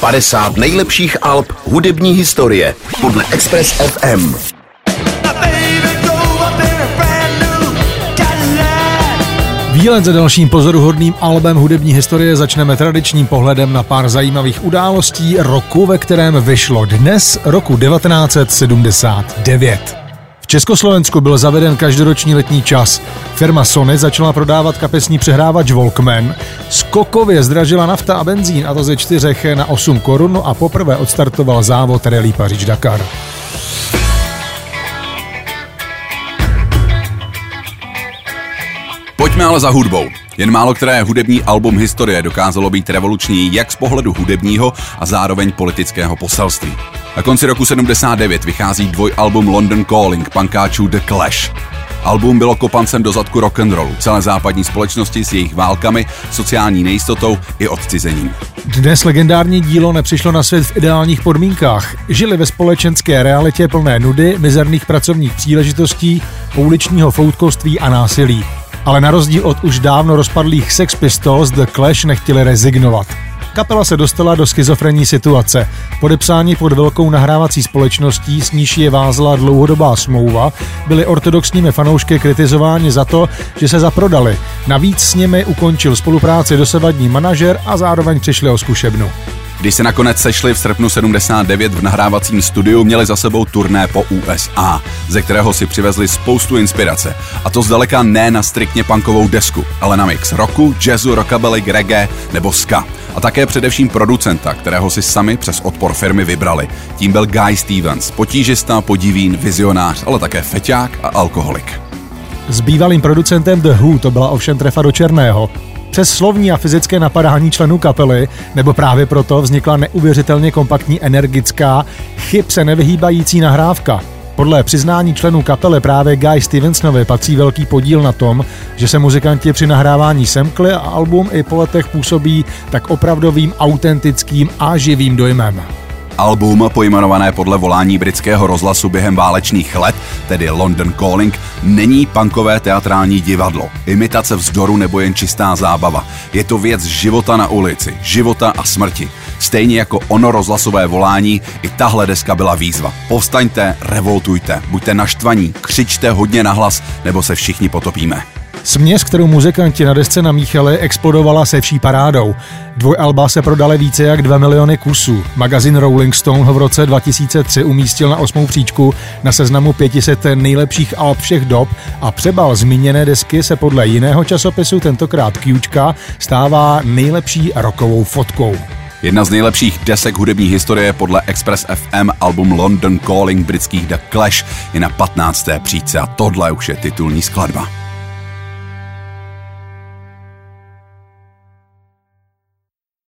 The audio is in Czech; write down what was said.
50 nejlepších alb hudební historie podle Express FM. Výlet za dalším pozoruhodným albem hudební historie začneme tradičním pohledem na pár zajímavých událostí roku, ve kterém vyšlo dnes roku 1979. V Československu byl zaveden každoroční letní čas. Firma Sony začala prodávat kapesní přehrávač Walkman, skokově zdražila nafta a benzín a to ze 4 na 8 korun a poprvé odstartoval závod Rally Paříž-Dakar. Pojďme ale za hudbou. Jen málo které hudební album historie dokázalo být revoluční jak z pohledu hudebního a zároveň politického poselství. Na konci roku 79 vychází dvojalbum London Calling pankáčů The Clash. Album bylo kopancem do zadku rock'n'rollu celé západní společnosti s jejich válkami, sociální nejistotou i odcizením. Dnes legendární dílo nepřišlo na svět v ideálních podmínkách. Žili ve společenské realitě plné nudy, mizerných pracovních příležitostí, pouličního foutkovství a násilí ale na rozdíl od už dávno rozpadlých Sex Pistols The Clash nechtěli rezignovat. Kapela se dostala do schizofrenní situace. Podepsání pod velkou nahrávací společností, s níž je vázla dlouhodobá smlouva, byli ortodoxními fanoušky kritizováni za to, že se zaprodali. Navíc s nimi ukončil spolupráci dosavadní manažer a zároveň přišli o zkušebnu. Když se nakonec sešli v srpnu 79 v nahrávacím studiu, měli za sebou turné po USA, ze kterého si přivezli spoustu inspirace. A to zdaleka ne na striktně punkovou desku, ale na mix roku, jazzu, rockabilly, reggae nebo ska. A také především producenta, kterého si sami přes odpor firmy vybrali. Tím byl Guy Stevens, potížista, podivín, vizionář, ale také feťák a alkoholik. S bývalým producentem The Who to byla ovšem trefa do černého. Přes slovní a fyzické napadání členů kapely, nebo právě proto vznikla neuvěřitelně kompaktní energická, chyb se nevyhýbající nahrávka. Podle přiznání členů kapely právě Guy Stevensonovi patří velký podíl na tom, že se muzikanti při nahrávání semkli a album i po letech působí tak opravdovým, autentickým a živým dojmem. Album, pojmenované podle volání britského rozhlasu během válečných let, tedy London Calling, není punkové teatrální divadlo, imitace vzdoru nebo jen čistá zábava. Je to věc života na ulici, života a smrti. Stejně jako ono rozhlasové volání, i tahle deska byla výzva. Povstaňte, revoltujte, buďte naštvaní, křičte hodně nahlas, nebo se všichni potopíme. Směs, kterou muzikanti na desce namíchali, explodovala se vší parádou. Dvojalba se prodaly více jak 2 miliony kusů. Magazin Rolling Stone ho v roce 2003 umístil na osmou příčku na seznamu 500 nejlepších alb všech dob a přebal zmíněné desky se podle jiného časopisu, tentokrát Qčka, stává nejlepší rokovou fotkou. Jedna z nejlepších desek hudební historie podle Express FM album London Calling britských The Clash je na 15. příčce a tohle už je titulní skladba.